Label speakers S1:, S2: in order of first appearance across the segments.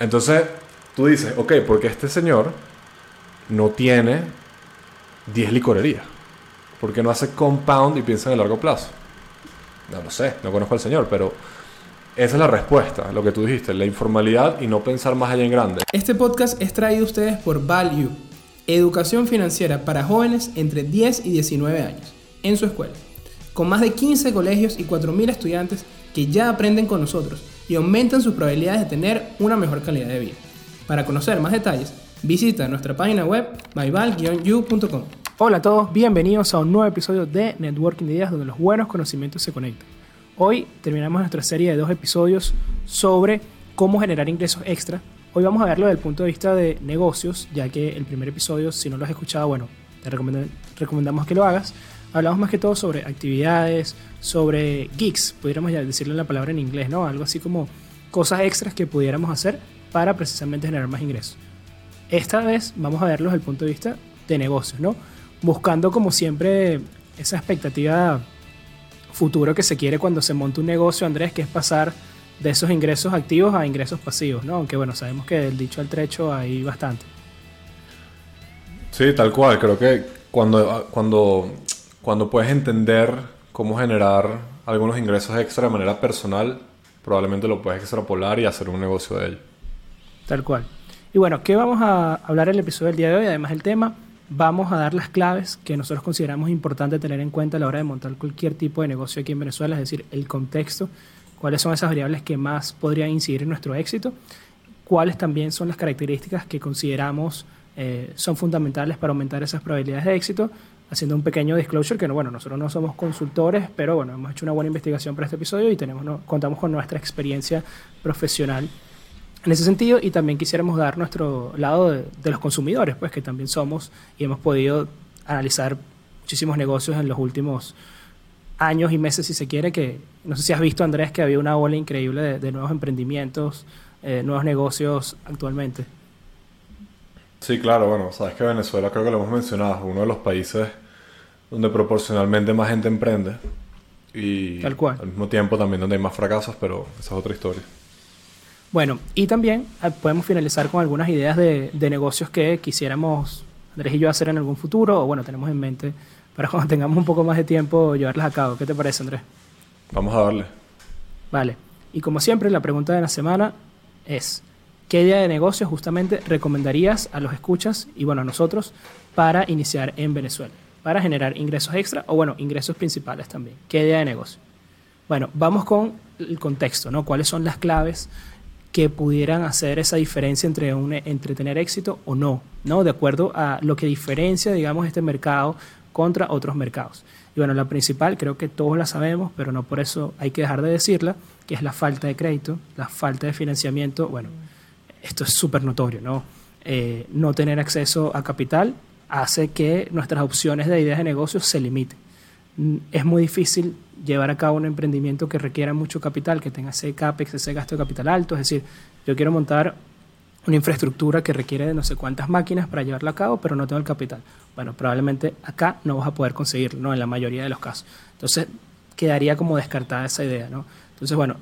S1: Entonces, tú dices, ok, porque este señor no tiene 10 licorerías. ¿Por qué no hace compound y piensa en el largo plazo? No lo sé, no conozco al señor, pero esa es la respuesta, lo que tú dijiste, la informalidad y no pensar más allá en grande.
S2: Este podcast es traído a ustedes por Value, educación financiera para jóvenes entre 10 y 19 años, en su escuela, con más de 15 colegios y 4.000 estudiantes que ya aprenden con nosotros y aumentan sus probabilidades de tener una mejor calidad de vida. Para conocer más detalles, visita nuestra página web myval-u.com. Hola a todos, bienvenidos a un nuevo episodio de Networking de Ideas donde los buenos conocimientos se conectan. Hoy terminamos nuestra serie de dos episodios sobre cómo generar ingresos extra. Hoy vamos a verlo desde el punto de vista de negocios, ya que el primer episodio, si no lo has escuchado, bueno, te recomendamos que lo hagas. Hablamos más que todo sobre actividades, sobre geeks, pudiéramos ya decirle la palabra en inglés, ¿no? Algo así como cosas extras que pudiéramos hacer para precisamente generar más ingresos. Esta vez vamos a verlo desde el punto de vista de negocios, ¿no? Buscando como siempre esa expectativa futuro que se quiere cuando se monta un negocio, Andrés, que es pasar de esos ingresos activos a ingresos pasivos, ¿no? Aunque bueno, sabemos que del dicho al trecho hay bastante.
S1: Sí, tal cual. Creo que cuando, cuando, cuando puedes entender cómo generar algunos ingresos extra de manera personal, probablemente lo puedes extrapolar y hacer un negocio de ello.
S2: Tal cual. Y bueno, ¿qué vamos a hablar en el episodio del día de hoy? Además del tema, vamos a dar las claves que nosotros consideramos importante tener en cuenta a la hora de montar cualquier tipo de negocio aquí en Venezuela, es decir, el contexto, cuáles son esas variables que más podrían incidir en nuestro éxito, cuáles también son las características que consideramos eh, son fundamentales para aumentar esas probabilidades de éxito, haciendo un pequeño disclosure que no, bueno, nosotros no somos consultores, pero bueno, hemos hecho una buena investigación para este episodio y tenemos, contamos con nuestra experiencia profesional en ese sentido y también quisiéramos dar nuestro lado de, los consumidores, pues que también somos y hemos podido analizar muchísimos negocios en los últimos años y meses, si se quiere, que no sé si has visto, Andrés, que había una ola increíble de, nuevos emprendimientos, eh, nuevos negocios actualmente.
S1: Sí, claro, bueno, sabes que Venezuela creo que lo hemos mencionado, es uno de los países donde proporcionalmente más gente emprende y
S2: Tal cual.
S1: al mismo tiempo también donde hay más fracasos, pero esa es otra historia.
S2: Bueno, y también ah, podemos finalizar con algunas ideas de, negocios que quisiéramos Andrés y yo hacer en algún futuro, o bueno, tenemos en mente para cuando tengamos un poco más de tiempo llevarlas a cabo. ¿Qué te parece, Andrés?
S1: Vamos a darle.
S2: Vale. Y como siempre, la pregunta de la semana es, ¿qué idea de negocio justamente recomendarías a los escuchas y bueno, a nosotros para iniciar en Venezuela? Para generar ingresos extra o bueno, ingresos principales también. ¿Qué idea de negocio? Bueno, vamos con el contexto, ¿no? ¿Cuáles son las claves que pudieran hacer esa diferencia entre, entre tener éxito o no, ¿no? De acuerdo a lo que diferencia, digamos, este mercado contra otros mercados. Y bueno, la principal, creo que todos la sabemos, pero no por eso hay que dejar de decirla, que es la falta de crédito, la falta de financiamiento. Bueno, esto es súper notorio, ¿no? Eh, no tener acceso a capital hace que nuestras opciones de ideas de negocios se limiten. Mm, es muy difícil llevar a cabo un emprendimiento que requiera mucho capital, que tenga ese CAPEX, ese gasto de capital alto. Es decir, yo quiero montar una infraestructura que requiere de no sé cuántas máquinas para llevarla a cabo, pero no tengo el capital. Bueno, probablemente acá no vas a poder conseguirlo, ¿no? En la mayoría de los casos. Entonces, quedaría como descartada esa idea, ¿no? Entonces, bueno,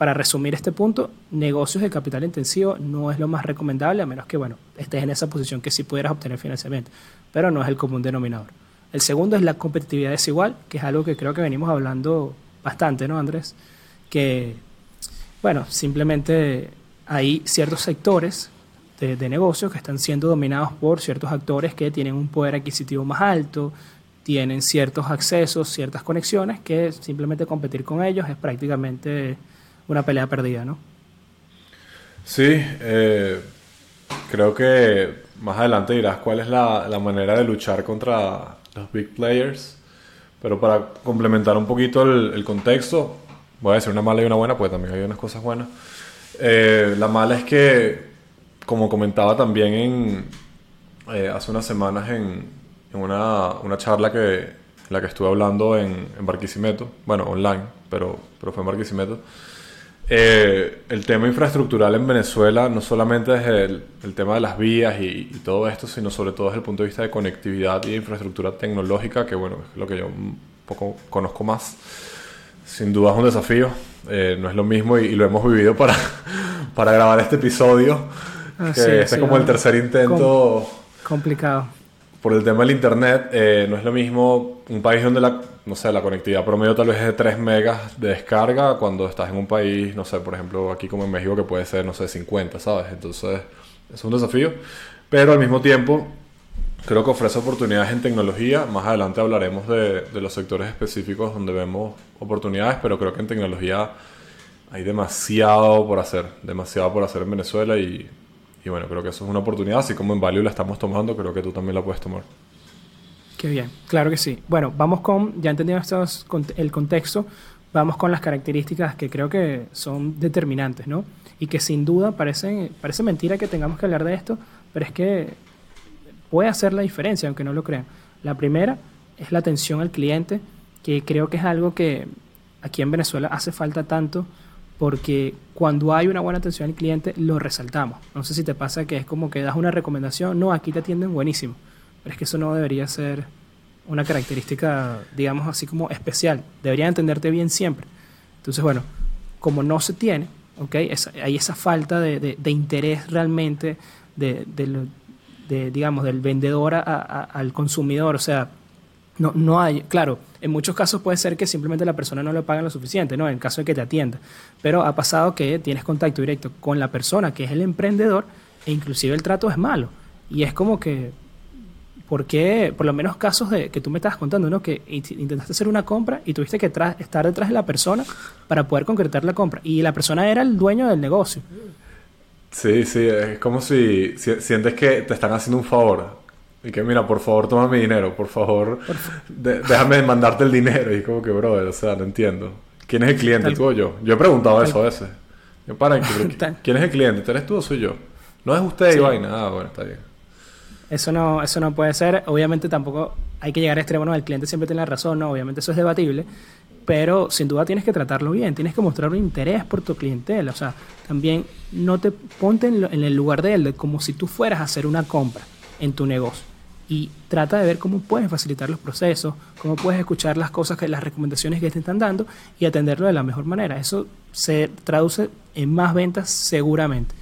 S2: para resumir este punto, negocios de capital intensivo no es lo más recomendable, a menos que, bueno, estés en esa posición que sí pudieras obtener financiamiento, pero no es el común denominador. El segundo es la competitividad desigual, que es algo que creo que venimos hablando bastante, ¿no, Andrés? Que, bueno, simplemente hay ciertos sectores de, negocios que están siendo dominados por ciertos actores que tienen un poder adquisitivo más alto, tienen ciertos accesos, ciertas conexiones, que simplemente competir con ellos es prácticamente una pelea perdida, ¿no?
S1: Sí, eh, creo que más adelante dirás cuál es la, la manera de luchar contra los big players. Pero para complementar un poquito el, contexto, voy a decir una mala y una buena, porque también hay unas cosas buenas. Eh, la mala es que, como comentaba también en, eh, hace unas semanas en, en una, una, charla que, en la que estuve hablando en, en Barquisimeto, bueno, online, pero, pero fue en Barquisimeto, eh, el tema infraestructural en Venezuela no solamente es el, el tema de las vías y, todo esto, sino sobre todo desde el punto de vista de conectividad y de infraestructura tecnológica, que bueno, es lo que yo un poco conozco más. Sin duda es un desafío. Eh, no es lo mismo y, lo hemos vivido para, para grabar este episodio. Ah, que este es como el tercer intento.
S2: complicado.
S1: Por el tema del internet, eh, no es lo mismo un país donde la, no sé, la conectividad promedio tal vez es de 3 megas de descarga cuando estás en un país, no sé, por ejemplo, aquí como en México que puede ser, no sé, 50, ¿sabes? Entonces, es un desafío. Pero al mismo tiempo, creo que ofrece oportunidades en tecnología. Más adelante hablaremos de, de, los sectores específicos donde vemos oportunidades, pero creo que en tecnología hay demasiado por hacer, demasiado por hacer en Venezuela y, y bueno, creo que eso es una oportunidad, así como en Value la estamos tomando, creo que tú también la puedes tomar.
S2: Qué bien, claro que sí. Bueno, vamos con, ya entendimos el contexto, vamos con las características que creo que son determinantes, ¿no? Y que sin duda parece, parece mentira que tengamos que hablar de esto, pero es que puede hacer la diferencia, aunque no lo crean. La primera es la atención al cliente, que creo que es algo que aquí en Venezuela hace falta tanto, porque cuando hay una buena atención al cliente lo resaltamos. No sé si te pasa que es como que das una recomendación, no, aquí te atienden buenísimo, pero es que eso no debería ser una característica, digamos así como especial, debería entenderte bien siempre. Entonces, bueno, como no se tiene, ¿okay? hay esa falta de, interés realmente de, digamos, del vendedor al consumidor. O sea, no, no hay, claro, en muchos casos puede ser que simplemente la persona no le paga lo suficiente, ¿no? En caso de que te atienda. Pero ha pasado que tienes contacto directo con la persona que es el emprendedor e inclusive el trato es malo. Y es como que, ¿por qué? Por lo menos casos de que tú me estabas contando, ¿no? Que intentaste hacer una compra y tuviste que estar detrás de la persona para poder concretar la compra. Y la persona era el dueño del negocio.
S1: Sí, sí, es como si, sientes que te están haciendo un favor. Y que, mira, por favor, toma mi dinero, por favor, déjame mandarte el dinero. Y como que, brother, o sea, no entiendo. ¿Quién es el cliente, tú o yo? Yo he preguntado eso a veces. Yo, para, ¿quién es el cliente? ¿Tú eres tú o soy yo? No es usted y vaina. Ah, bueno, está bien.
S2: Eso no, eso no puede ser. Obviamente tampoco hay que llegar a extremo, no, el cliente siempre tiene la razón, no, obviamente eso es debatible pero sin duda tienes que tratarlo bien, tienes que mostrar un interés por tu clientela, o sea, también no te ponte en, el lugar de él, como si tú fueras a hacer una compra en tu negocio y trata de ver cómo puedes facilitar los procesos, cómo puedes escuchar las cosas, que las recomendaciones que te están dando y atenderlo de la mejor manera. Eso se traduce en más ventas seguramente.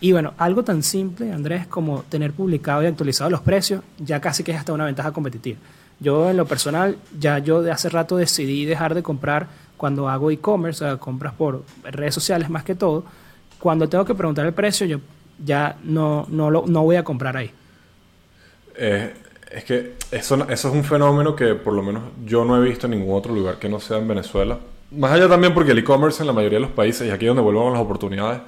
S2: Y bueno, algo tan simple, Andrés, como tener publicado y actualizado los precios, ya casi que es hasta una ventaja competitiva. Yo en lo personal, ya yo de hace rato decidí dejar de comprar cuando hago e-commerce, o sea, compras por redes sociales más que todo. Cuando tengo que preguntar el precio, yo ya no, no, lo, no voy a comprar ahí.
S1: Eh, es que eso, eso es un fenómeno que por lo menos yo no he visto en ningún otro lugar que no sea en Venezuela. Más allá también porque el e-commerce en la mayoría de los países, y aquí donde vuelvan las oportunidades,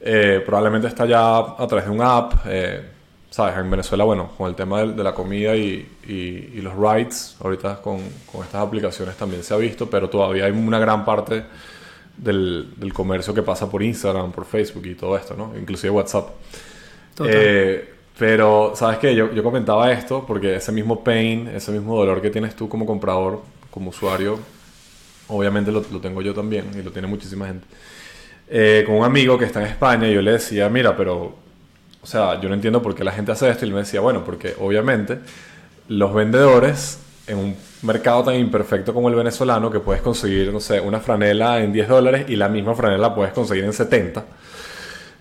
S1: eh, probablemente está ya a través de un app. Eh, ¿sabes? En Venezuela, bueno, con el tema de, la comida y, y, los rights, ahorita con, con, estas aplicaciones también se ha visto, pero todavía hay una gran parte del, del, comercio que pasa por Instagram, por Facebook y todo esto, ¿no? Inclusive WhatsApp. Eh, pero, ¿sabes qué? Yo, yo comentaba esto porque ese mismo pain, ese mismo dolor que tienes tú como comprador, como usuario, obviamente lo, lo tengo yo también y lo tiene muchísima gente. Eh, con un amigo que está en España, yo le decía, mira, pero o sea, yo no entiendo por qué la gente hace esto. Y él me decía, bueno, porque obviamente los vendedores en un mercado tan imperfecto como el venezolano, que puedes conseguir, no sé, una franela en 10 dólares y la misma franela puedes conseguir en 70,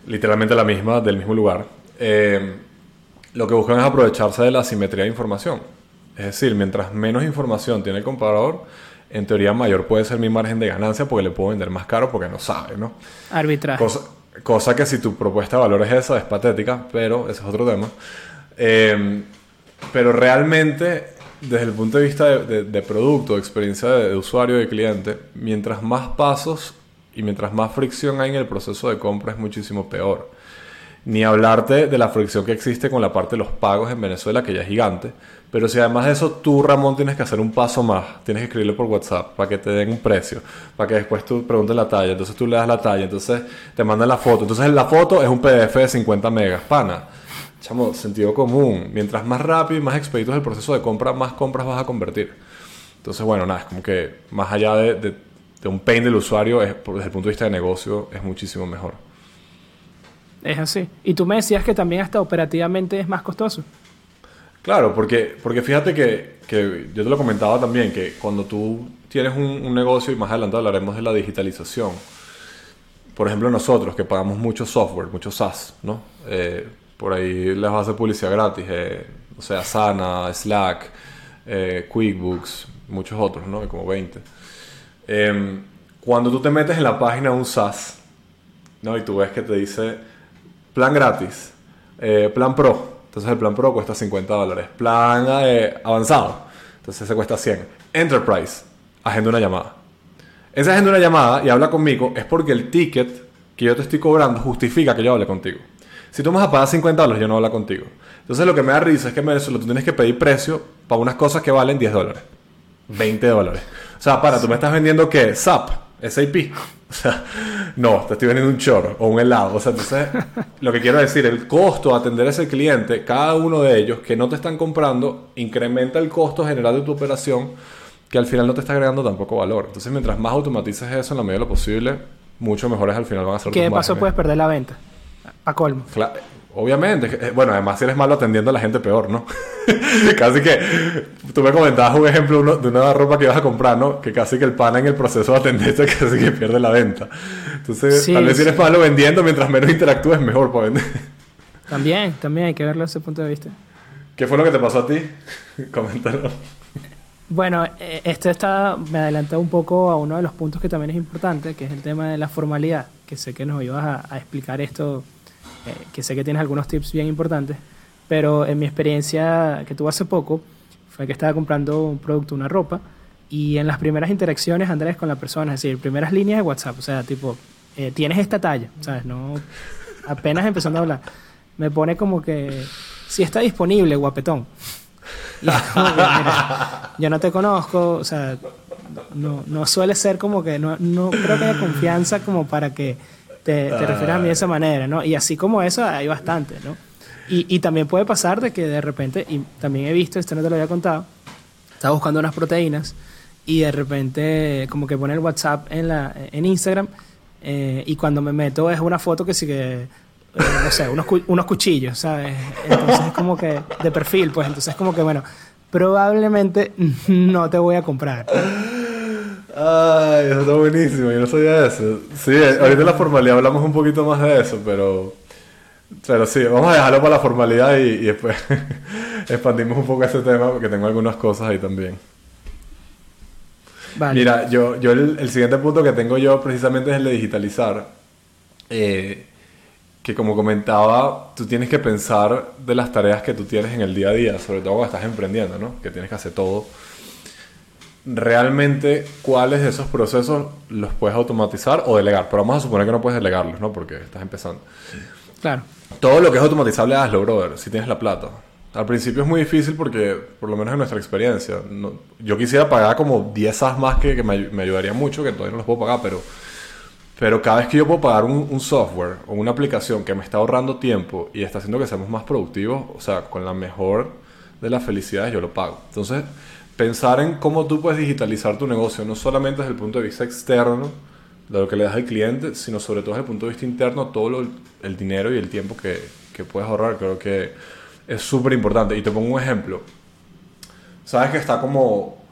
S1: literalmente la misma, del mismo lugar, eh, lo que buscan es aprovecharse de la asimetría de información. Es decir, mientras menos información tiene el comprador, en teoría mayor puede ser mi margen de ganancia porque le puedo vender más caro porque no sabe, ¿no?
S2: Arbitraje.
S1: Cosa que si tu propuesta de valor es esa, es patética, pero ese es otro tema. Em, pero realmente, desde el punto de vista de, producto, de experiencia de, usuario, de cliente, mientras más pasos y mientras más fricción hay en el proceso de compra es muchísimo peor. Ni hablarte de la fricción que existe con la parte de los pagos en Venezuela, que ya es gigante. Pero si además de eso tú, Ramón, tienes que hacer un paso más, tienes que escribirle por WhatsApp para que te den un precio, para que después tú preguntes la talla, entonces tú le das la talla, entonces te mandan la foto. Entonces la foto es un PDF de 50 megas, pana. Chamo, sentido común. Mientras más rápido y más expedito es el proceso de compra, más compras vas a convertir. Entonces, bueno, nada, es como que más allá de, de un pain del usuario, es, desde el punto de vista de negocio, es muchísimo mejor.
S2: Es así. Y tú me decías que también hasta operativamente es más costoso.
S1: Claro, porque, porque fíjate que, que yo te lo comentaba también, que cuando tú tienes un, negocio, y más adelante hablaremos de la digitalización, por ejemplo nosotros que pagamos mucho software, mucho SaaS, ¿no? Eh, por ahí les va a hacer publicidad gratis, eh, o sea, Sana, Slack, eh, QuickBooks, muchos otros, ¿no? Como 20. Em, cuando tú te metes en la página de un SaaS, ¿no? Y tú ves que te dice plan gratis, plan pro, entonces el plan pro cuesta 50 dólares, plan eh, avanzado, entonces ese cuesta 100. Enterprise, agenda una llamada. Esa agenda una llamada y habla conmigo es porque el ticket que yo te estoy cobrando justifica que yo hable contigo. Si tú me vas a pagar 50 dólares, yo no hablo contigo. Entonces lo que me da risa es que me, tú tienes que pedir precio para unas cosas que valen 10 dólares, 20 dólares. O sea, para, tú me estás vendiendo qué? SAP, SAP. O sea, no, te estoy vendiendo un chorro o un helado. O sea, entonces, lo que quiero decir, el costo de atender a ese cliente, cada uno de ellos que no te están comprando, incrementa el costo general de tu operación, que al final no te está agregando tampoco valor. Entonces, mientras más automatices eso en la medida de lo posible, mucho mejores al final van a ser
S2: ¿Qué de paso
S1: márgenes.
S2: puedes perder la venta? A colmo.
S1: Cla- obviamente. eh, Bueno, además si eres malo atendiendo a la gente peor, ¿no? casi que tú me comentabas un ejemplo uno- de una ropa que ibas a comprar, ¿no? Que casi que el pana en el proceso de atenderte casi que pierde la venta. Entonces,
S2: Sí,
S1: tal vez si eres malo vendiendo, mientras menos interactúes, mejor para vender.
S2: También, también hay que verlo desde ese punto de vista.
S1: ¿Qué fue lo que te pasó a ti? Coméntalo.
S2: Bueno, eh, este está, me adelanta un poco a uno de los puntos que también es importante, que es el tema de la formalidad, que sé que nos ibas a, a explicar esto, eh, que sé que tienes algunos tips bien importantes, pero en mi experiencia que tuve hace poco, fue que estaba comprando un producto, una ropa, y en las primeras interacciones, Andrés, con la persona, es decir, primeras líneas de WhatsApp, o sea, tipo, eh, tienes esta talla, ¿sabes? No, apenas empezando a hablar, me pone como que, si está disponible, guapetón. Y es como que, mira, yo no te conozco, o sea, no, no suele ser como que, no, no creo que haya confianza como para que te, te refieras a mí de esa manera, ¿no? Y así como eso hay bastante, ¿no? Y, y también puede pasar de que de repente, y también he visto, esto no te lo había contado, estaba buscando unas proteínas y de repente como que pone el WhatsApp en, la, en Instagram eh, y cuando me meto es una foto que sí que, eh, no sé, unos, cu- unos cuchillos, ¿sabes? Entonces es como que de perfil, pues entonces como que bueno, probablemente no te voy a comprar.
S1: Ay, eso está buenísimo. Yo no sabía eso. Sí, ahorita en la formalidad hablamos un poquito más de eso, pero... Pero sí, vamos a dejarlo para la formalidad y, y después expandimos un poco ese tema porque tengo algunas cosas ahí también.
S2: Vale.
S1: Mira, yo, yo el, el siguiente punto que tengo yo precisamente es el de digitalizar. Eh, que como comentaba, tú tienes que pensar de las tareas que tú tienes en el día a día, sobre todo cuando estás emprendiendo, ¿no? Que tienes que hacer todo. Realmente, ¿cuáles de esos procesos los puedes automatizar o delegar? Pero vamos a suponer que no puedes delegarlos, ¿no? Porque estás empezando.
S2: Claro.
S1: Todo lo que es automatizable, hazlo, brother, si tienes la plata. Al principio es muy difícil porque, por lo menos en nuestra experiencia, no- yo quisiera pagar como 10 as más que, que me ayudaría mucho, que todavía no los puedo pagar, pero, pero cada vez que yo puedo pagar un, un software o una aplicación que me está ahorrando tiempo y está haciendo que seamos más productivos, o sea, con la mejor de las felicidades, yo lo pago. Entonces, pensar en cómo tú puedes digitalizar tu negocio, no solamente desde el punto de vista externo, de lo que le das al cliente, sino sobre todo desde el punto de vista interno, todo el dinero y el tiempo que, que puedes ahorrar, creo que es súper importante. Y te pongo un ejemplo. Sabes que está como...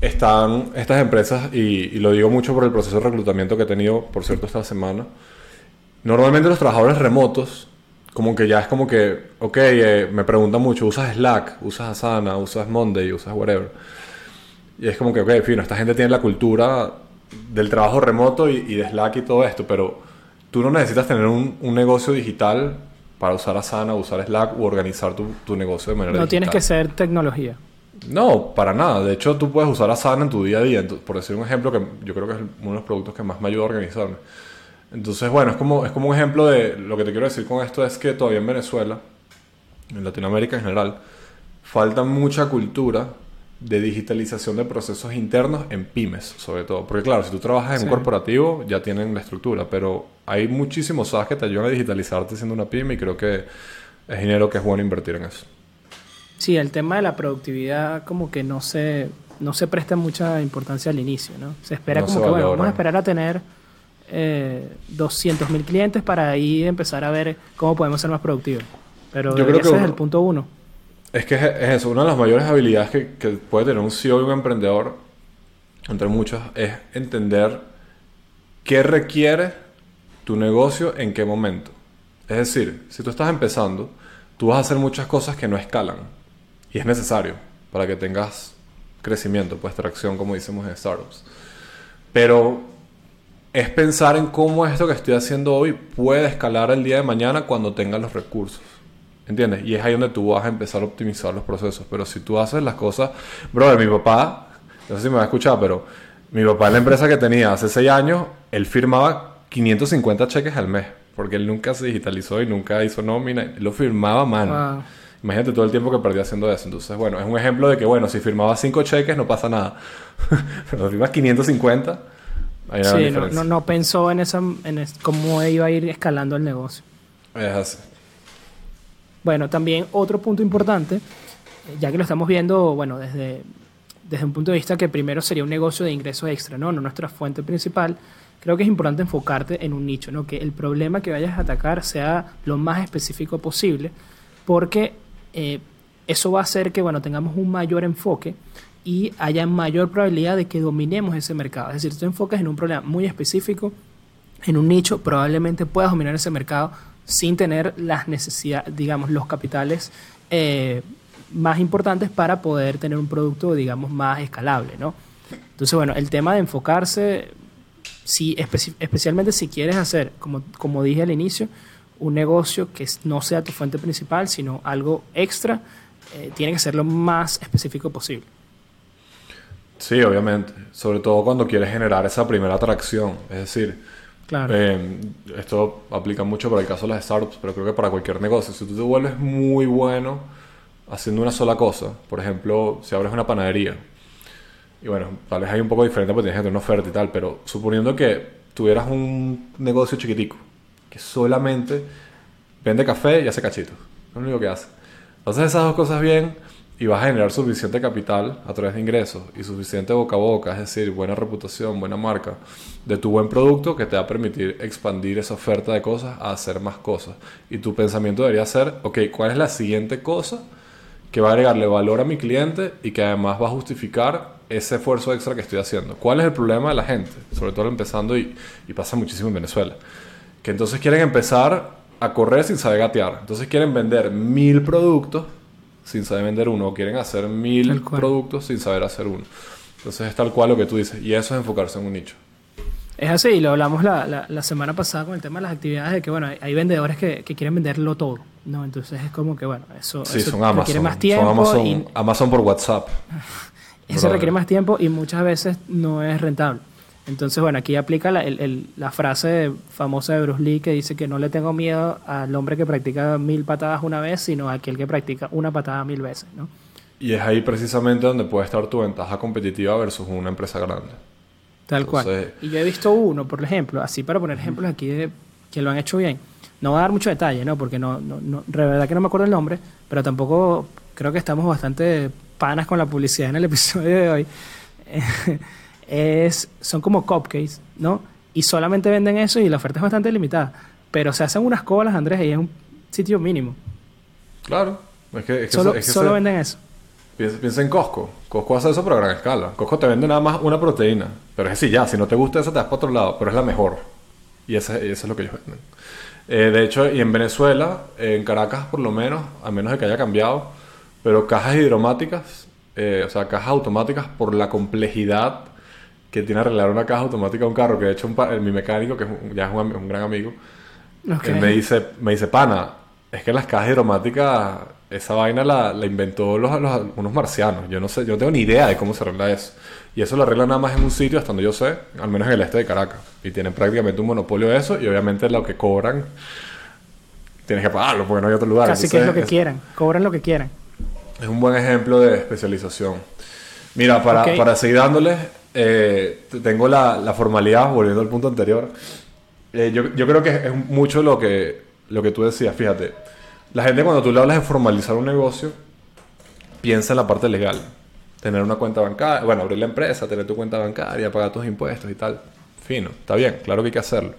S1: Están estas empresas, y, y lo digo mucho por el proceso de reclutamiento que he tenido, por cierto, esta semana. Normalmente los trabajadores remotos, como que ya es como que, ok, eh, me preguntan mucho, ¿usas Slack? ¿Usas Asana? ¿Usas Monday? ¿Usas whatever? Y es como que, ok, fino, esta gente tiene la cultura del trabajo remoto y, y de Slack y todo esto, pero tú no necesitas tener un, un negocio digital para usar Asana, usar Slack o organizar tu, tu negocio de manera
S2: No
S1: digital.
S2: tienes que ser tecnología.
S1: No, para nada. De hecho, tú puedes usar Asana en tu día a día. Por decir un ejemplo que yo creo que es uno de los productos que más me ayuda a organizarme. Entonces, bueno, es como, es como un ejemplo de lo que te quiero decir con esto es que todavía en Venezuela, en Latinoamérica en general, falta mucha cultura de digitalización de procesos internos en pymes, sobre todo. Porque claro, si tú trabajas en
S2: Sí.
S1: un corporativo, ya tienen la estructura, pero hay muchísimos SaaS que te ayudan a digitalizarte siendo una pyme y creo que es dinero que es bueno invertir en eso.
S2: Sí, el tema de la productividad como que no se, no se presta mucha importancia al inicio, ¿no? Se espera
S1: No
S2: como
S1: se
S2: que, bueno, vamos a esperar a tener eh, 200 mil clientes para ahí empezar a ver cómo podemos ser más productivos. Pero
S1: Yo creo
S2: ese
S1: que
S2: es
S1: uno-
S2: el punto uno.
S1: Es que es, eso, una de las mayores habilidades que, que puede tener un CEO y un emprendedor, entre muchas, es entender qué requiere tu negocio en qué momento. Es decir, si tú estás empezando, tú vas a hacer muchas cosas que no escalan. Y es necesario para que tengas crecimiento, pues tracción, como decimos en startups. Pero es pensar en cómo esto que estoy haciendo hoy puede escalar el día de mañana cuando tengas los recursos. ¿Entiendes? Y es ahí donde tú vas a empezar a optimizar los procesos. Pero si tú haces las cosas... Brother, mi papá, no sé si me va a escuchar, pero mi papá en la empresa que tenía hace 6 años, él firmaba 550 cheques al mes. Porque él nunca se digitalizó y nunca hizo nómina. Él lo firmaba a mano. Imagínate todo el tiempo que perdí haciendo eso. Entonces, bueno, es un ejemplo de que, bueno, si firmaba 5 cheques no pasa nada. pero si firmas 550,
S2: hay sí, no, no, pensó en, esa, en cómo iba a ir escalando el negocio.
S1: Es así.
S2: Bueno, también otro punto importante, ya que lo estamos viendo, bueno, desde, desde un punto de vista que primero sería un negocio de ingresos extra, ¿no? No nuestra fuente principal. Creo que es importante enfocarte en un nicho, ¿no? Que el problema que vayas a atacar sea lo más específico posible, porque eh, eso va a hacer que, bueno, tengamos un mayor enfoque y haya mayor probabilidad de que dominemos ese mercado. Es decir, si tú enfocas en un problema muy específico, en un nicho, probablemente puedas dominar ese mercado sin tener las necesidades, digamos, los capitales eh, más importantes para poder tener un producto, digamos, más escalable, ¿no? Entonces, bueno, el tema de enfocarse, si, especialmente si quieres hacer, como, como dije al inicio, un negocio que no sea tu fuente principal, sino algo extra, eh, tiene que ser lo más específico posible.
S1: Sí, obviamente. Sobre todo cuando quieres generar esa primera atracción. Es decir, eh, esto aplica mucho para el caso de las startups, pero creo que para cualquier negocio. Si tú te vuelves muy bueno haciendo una sola cosa, por ejemplo, si abres una panadería, y bueno, tal vez hay un poco diferente porque tienes que tener una oferta y tal, pero suponiendo que tuvieras un negocio chiquitico, que solamente vende café y hace cachitos, es lo único que hace. Entonces esas dos cosas bien y vas a generar suficiente capital a través de ingresos y suficiente boca a boca, es decir, buena reputación, buena marca de tu buen producto que te va a permitir expandir esa oferta de cosas a hacer más cosas. Y tu pensamiento debería ser, ok, ¿cuál es la siguiente cosa que va a agregarle valor a mi cliente y que además va a justificar ese esfuerzo extra que estoy haciendo? ¿Cuál es el problema de la gente? Sobre todo empezando y, y pasa muchísimo en Venezuela. Que entonces quieren empezar a correr sin saber gatear. Entonces quieren vender mil productos sin saber vender uno, o quieren hacer mil productos sin saber hacer uno. Entonces es tal cual lo que tú dices, y eso es enfocarse en un nicho.
S2: Es así, y lo hablamos la, la, semana pasada con el tema de las actividades, de que bueno, hay, vendedores que, que, quieren venderlo todo, ¿no? Entonces es como que bueno, eso,
S1: sí, son Amazon, más tiempo. Amazon, Amazon por WhatsApp.
S2: eso requiere más tiempo y muchas veces no es rentable. Entonces, bueno, aquí aplica la, la, frase famosa de Bruce Lee que dice que no le tengo miedo al hombre que practica mil patadas una vez, sino a aquel que practica una patada mil veces, ¿no?
S1: Y es ahí precisamente donde puede estar tu ventaja competitiva versus una empresa grande.
S2: Tal cual. Y yo he visto uno, por ejemplo, así para poner ejemplos aquí de que lo han hecho bien. No voy a dar mucho detalle, ¿no? Porque no, no, no, de verdad que no me acuerdo el nombre, pero tampoco creo que estamos bastante panas con la publicidad en el episodio de hoy. es, son como cupcakes, ¿no? Y solamente venden eso y la oferta es bastante limitada. Pero se hacen unas colas, Andrés, y es un sitio mínimo.
S1: Claro. Es que,
S2: solo, venden eso.
S1: Piensa, en Costco. Costco hace eso pero a gran escala. Costco te vende nada más una proteína. Pero es así, ya, si no te gusta eso, te vas para otro lado. Pero es la mejor. Y eso es lo que ellos venden. Eh, de hecho, y en Venezuela, en Caracas por lo menos, a menos de que haya cambiado, pero cajas hidromáticas, eh, o sea, cajas automáticas por la complejidad que tiene arreglar una caja automática a un carro, que de hecho mi mecánico, que ya es un, gran amigo, me dice, me dice, pana, es que las cajas hidromáticas, esa vaina la, inventó los, unos marcianos. Yo no sé, yo no tengo ni idea de cómo se arregla eso. Y eso lo arregla nada más en un sitio, hasta donde yo sé, al menos en el este de Caracas. Y tienen prácticamente un monopolio de eso y obviamente lo que cobran tienes que pagarlo porque no hay otro lugar.
S2: Casi que es lo que quieran, cobran lo que quieran.
S1: Es un buen ejemplo de especialización. Mira, para, para seguir dándoles, eh, tengo la, formalidad, volviendo al punto anterior. Eh, yo, creo que es mucho lo que, lo que tú decías, fíjate. La gente cuando tú le hablas de formalizar un negocio, piensa en la parte legal. Tener una cuenta bancaria, bueno, abrir la empresa, tener tu cuenta bancaria, pagar tus impuestos y tal. Fino, está bien, claro que hay que hacerlo.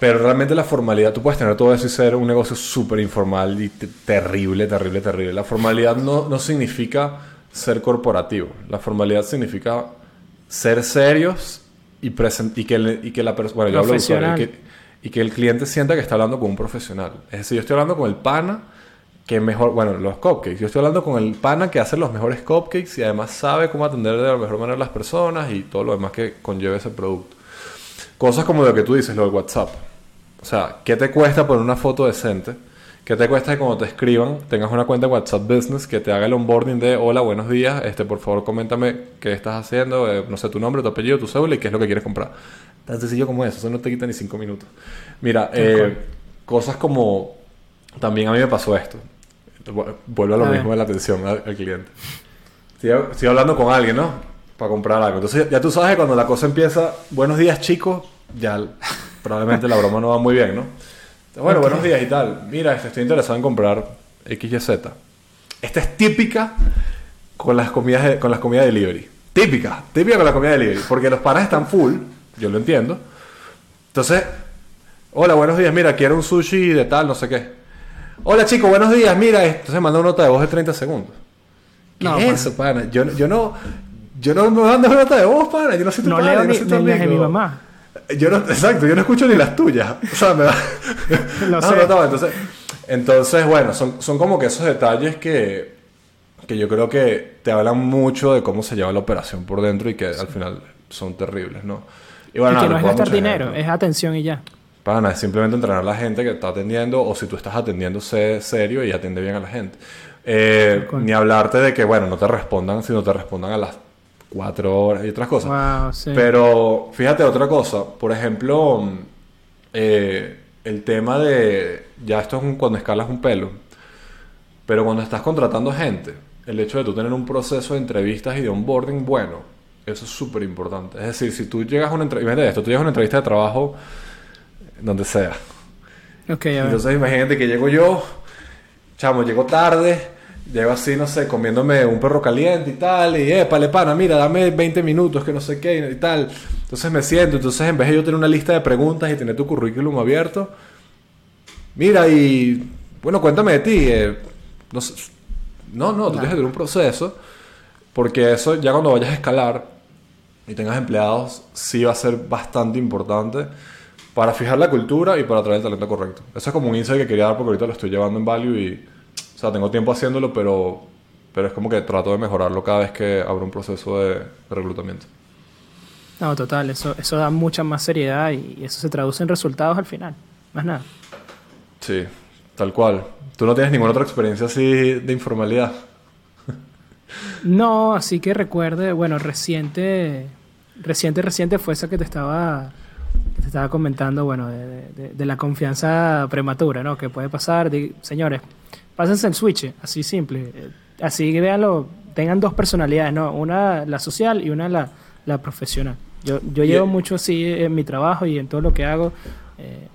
S1: Pero realmente la formalidad, tú puedes tener todo eso y ser un negocio súper informal y terrible, terrible, terrible. La formalidad no, no significa ser corporativo. La formalidad significa ser serios y, y que, y que la persona... Bueno, yo hablo de y que el cliente sienta que está hablando con un profesional. Es decir, yo estoy hablando con el pana que mejor, bueno, los cupcakes. Yo estoy hablando con el pana que hace los mejores cupcakes y además sabe cómo atender de la mejor manera a las personas y todo lo demás que conlleva ese producto. Cosas como lo que tú dices, lo del WhatsApp. O sea, ¿qué te cuesta poner una foto decente? ¿Qué te cuesta que cuando te escriban tengas una cuenta de WhatsApp Business que te haga el onboarding de hola, buenos días, este, por favor coméntame qué estás haciendo, eh, no sé tu nombre, tu apellido, tu cédula y qué es lo que quieres comprar? Tan sencillo como eso, eso no te quita ni cinco minutos. Mira, eh, cosas como también a mí me pasó esto. Vuelvo a lo mismo de la atención al, cliente. Estoy, hablando con alguien, ¿no? Para comprar algo. Entonces ya tú sabes que cuando la cosa empieza, buenos días chicos, ya probablemente la broma no va muy bien, ¿no? Bueno, buenos días y tal. Mira, estoy interesado en comprar XYZ. Esta es típica con las comidas de, con las comidas delivery. Típica, típica con las comidas delivery. Porque los paras están full, yo lo entiendo. Entonces, hola, buenos días, mira, quiero un sushi de tal, no sé qué. Hola chicos, buenos días. Mira, esto se manda una nota de voz de 30 segundos. ¿Qué no, es eso, pana? Yo, yo no. Yo no me mando una nota de voz, pana. Yo no sé tu
S2: no
S1: pana,
S2: leo
S1: no
S2: sé tu ni, mi mamá.
S1: Yo no, exacto, yo no escucho ni las tuyas. O sea, me va.
S2: no, sé.
S1: no, entonces, entonces, bueno, son, son como que esos detalles que, que yo creo que te hablan mucho de cómo se lleva la operación por dentro y que al final son terribles, ¿no?
S2: Y, bueno, que no es gastar dinero, es atención y ya.
S1: Para nada, es simplemente entrenar a la gente que está atendiendo o si tú estás atendiendo, sé serio y atiende bien a la gente. Eh, ni hablarte de que, bueno, no te respondan, sino te respondan a las cuatro horas y otras cosas. Pero fíjate otra cosa, por ejemplo, eh, el tema de, ya esto es cuando escalas un pelo, pero cuando estás contratando gente, el hecho de tú tener un proceso de entrevistas y de onboarding bueno, eso es súper importante. Es decir, si tú llegas a una entrevista, esto, tú llegas a una entrevista de trabajo donde sea.
S2: Okay,
S1: Entonces imagínate que llego yo, chamo, llego tarde, llego así, no sé, comiéndome un perro caliente y tal, y eh, pale pana, mira, dame 20 minutos, que no sé qué y tal. Entonces me siento, entonces en vez de yo tener una lista de preguntas y tener tu currículum abierto, mira, y bueno, cuéntame de ti. Eh, no, no, no, tú tienes que tener un proceso, porque eso ya cuando vayas a escalar y tengas empleados, sí va a ser bastante importante para fijar la cultura y para traer el talento correcto. Eso es como un insight que quería dar porque ahorita lo estoy llevando en Value y, sea, tengo tiempo haciéndolo, pero, pero es como que trato de mejorarlo cada vez que abro un proceso de, reclutamiento.
S2: No, total, eso, eso da mucha más seriedad y eso se traduce en resultados al final, más nada.
S1: Sí, tal cual. ¿Tú no tienes ninguna otra experiencia así de informalidad?
S2: no, así que recuerde, bueno, reciente, reciente, reciente fue esa que te estaba te estaba comentando, bueno, de, la confianza prematura, ¿no? Que puede pasar. señores, pásense el switch, así simple. Eh, así que véanlo, tengan dos personalidades, ¿no? Una la social y una la, la profesional. Yo, yo llevo mucho así en mi trabajo y en todo lo que hago. Eh,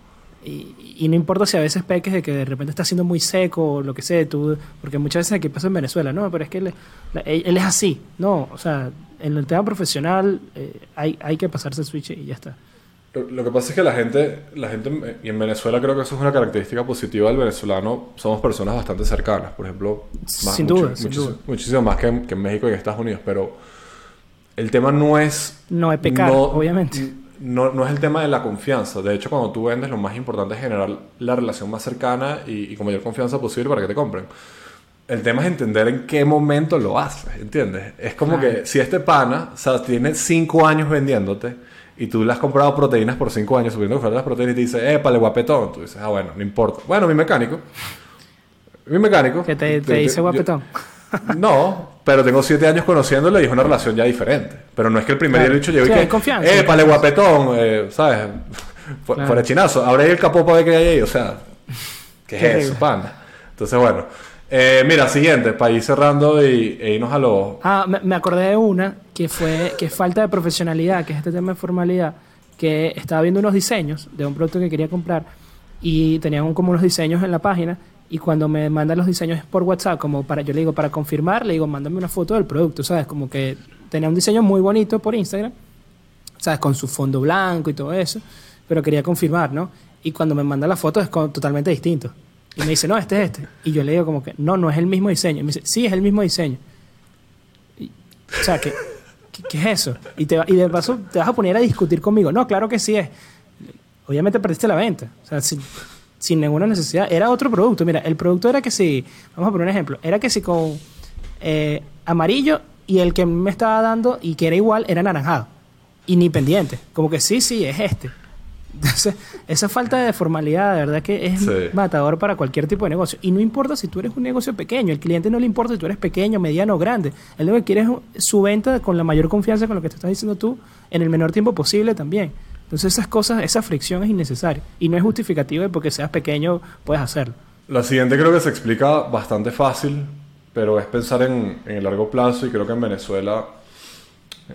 S2: y, no importa si a veces peques de que de repente está siendo muy seco o lo que sea, tú, porque muchas veces aquí pasa en Venezuela, no, pero es que él, él, es así, no, o sea, en el tema profesional eh, hay, hay que pasarse el switch y ya está.
S1: Lo que pasa es que la gente, la gente, y en Venezuela creo que eso es una característica positiva del venezolano, somos personas bastante cercanas, por ejemplo,
S2: sin, duda,
S1: muchísimo, más que en, México y en Estados Unidos, pero el tema no es...
S2: No es pecar, obviamente.
S1: No, no, es el tema de la confianza, de hecho cuando tú vendes lo más importante es generar la relación más cercana y, con mayor confianza posible para que te compren. El tema es entender en qué momento lo haces, ¿entiendes? Es como que si este pana, o sea, tiene cinco años vendiéndote, y tú le has comprado proteínas por 5 años, subiendo que las proteínas y te dice, eh, pale guapetón. Tú dices, ah, bueno, no importa. Bueno, mi mecánico. Mi mecánico.
S2: ¿Que te, dice guapetón?
S1: no, pero tengo 7 años conociéndole y es una relación ya diferente. Pero no es que el primer día le he dicho yo
S2: y
S1: que,
S2: confianza,
S1: eh, pale guapetón, eh, ¿sabes? Fuera chinazo. Abre el capó para ver qué hay ahí. O sea, ¿qué, es eso, panda? Entonces, bueno. Eh, mira, siguiente, para ir cerrando y, e irnos a lo...
S2: Ah, me, acordé de una que fue que falta de profesionalidad, que es este tema de formalidad, que estaba viendo unos diseños de un producto que quería comprar y tenían como unos diseños en la página y cuando me mandan los diseños por WhatsApp, como para, yo le digo, para confirmar, le digo, mándame una foto del producto, ¿sabes? Como que tenía un diseño muy bonito por Instagram, ¿sabes? Con su fondo blanco y todo eso, pero quería confirmar, ¿no? Y cuando me manda la foto es totalmente distinto. Y me dice, no, este es este. Y yo le digo como que, no, no es el mismo diseño. Y me dice, sí, es el mismo diseño. O sea, ¿qué, qué, es eso? Y, te, y de paso te vas a poner a discutir conmigo. No, claro que sí es. Obviamente perdiste la venta. O sea, sin, sin ninguna necesidad. Era otro producto. Mira, el producto era que si, vamos a poner un ejemplo, era que si con eh, amarillo y el que me estaba dando y que era igual era anaranjado. Y ni pendiente. Como que sí, sí, es este. Entonces, esa falta de formalidad, de verdad que es
S1: Sí.
S2: matador para cualquier tipo de negocio. Y no importa si tú eres un negocio pequeño, el cliente no le importa si tú eres pequeño, mediano o grande. Él lo que quiere es su venta con la mayor confianza con lo que te estás diciendo tú en el menor tiempo posible también. Entonces, esas cosas, esa fricción es innecesaria. Y no es justificativo de porque seas pequeño puedes hacerlo.
S1: La siguiente creo que se explica bastante fácil, pero es pensar en, en el largo plazo y creo que en Venezuela,